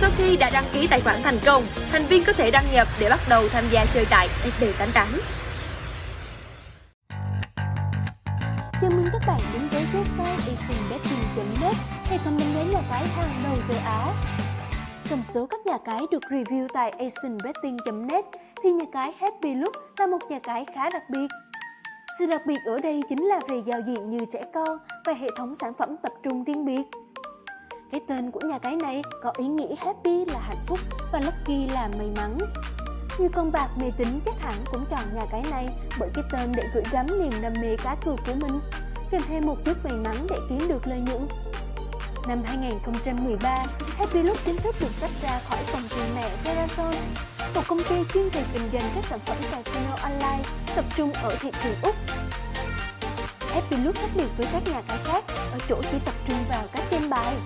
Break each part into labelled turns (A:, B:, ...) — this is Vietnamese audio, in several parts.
A: Sau khi đã đăng ký tài khoản thành công, thành viên có thể đăng nhập để bắt đầu tham gia chơi tại FB88.
B: Chào mừng các bạn đến với website asianbetting.net, hệ thống đánh giá nhà cái hàng đầu châu Á. Trong số các nhà cái được review tại asianbetting.net thì nhà cái Happy Look là một nhà cái khá đặc biệt. Sự đặc biệt ở đây chính là về giao diện như trẻ con và hệ thống sản phẩm tập trung riêng biệt. Cái tên của nhà cái này có ý nghĩa happy là hạnh phúc và lucky là may mắn. Nhiều con bạc mê tín chắc hẳn cũng chọn nhà cái này bởi cái tên để gửi gắm niềm đam mê cá cược của mình, kèm thêm một chút may mắn để kiếm được lợi nhuận. Năm 2013, Happy Look chính thức được tách ra khỏi công ty mẹ Verizon, một công ty chuyên về kinh doanh các sản phẩm casino online tập trung ở thị trường Úc. Happy Look khác biệt với các nhà cái khác ở chỗ chỉ tập trung vào các game bài.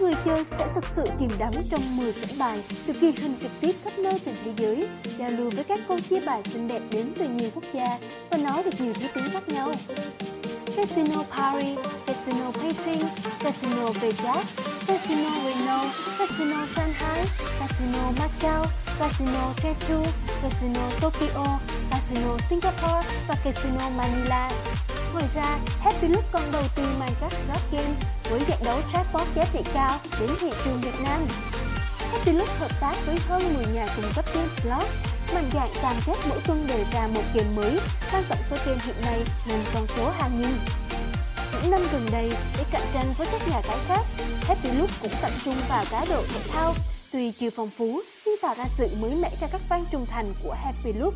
B: Người chơi sẽ thực sự chìm đắm trong 10 sảnh bài được ghi hình trực tiếp khắp nơi trên thế giới, giao lưu với các cô chia bài xinh đẹp đến từ nhiều quốc gia và nói được nhiều thứ tiếng khác nhau. Casino Paris, Casino Beijing, Casino Vegas, Casino Reno, Casino Shanghai, Casino Macau, Casino Jeju, Casino Tokyo, Casino Singapore và Casino Manila. Ngoài ra, Happy Look còn đầu tư mang các slot game với dạng đấu jackpot giá trị cao đến thị trường Việt Nam. Happy Look hợp tác với hơn 10 nhà cung cấp game slot, mạnh dạng cam kết mỗi tuần đề ra một game mới, tăng tổng số game hiện nay lên con số hàng nghìn. Những năm gần đây, để cạnh tranh với các nhà cái khác, Happy Look cũng tập trung vào cá độ thể thao, tuy chưa phong phú nhưng tạo ra sự mới mẻ cho các fan trung thành của Happy Look.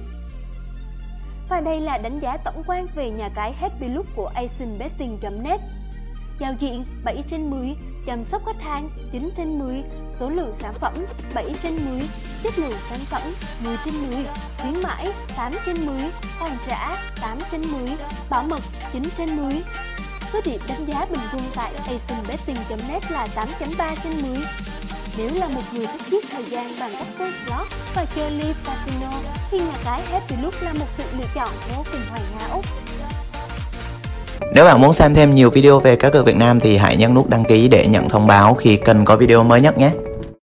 B: Và đây là đánh giá tổng quan về nhà cái Happy Look của asianbetting.net. Giao diện 7 trên 10, chăm sóc khách hàng 9 trên 10, số lượng sản phẩm 7 trên 10, chất lượng sản phẩm 10 trên 10, khuyến mãi 8 trên 10, hoàn trả 8 trên 10, bảo mật 9 trên 10. Số điểm đánh giá bình quân tại asianbetting.net là 8.3 trên 10. Nếu là một người thích giết thời gian bằng cách chơi slot và chơi live casino thì nhà cái Happy Look là một sự lựa chọn vô cùng hoàn hảo.
C: Nếu bạn muốn xem thêm nhiều video về cá cược Việt Nam thì hãy nhấn nút đăng ký để nhận thông báo khi cần có video mới nhất nhé.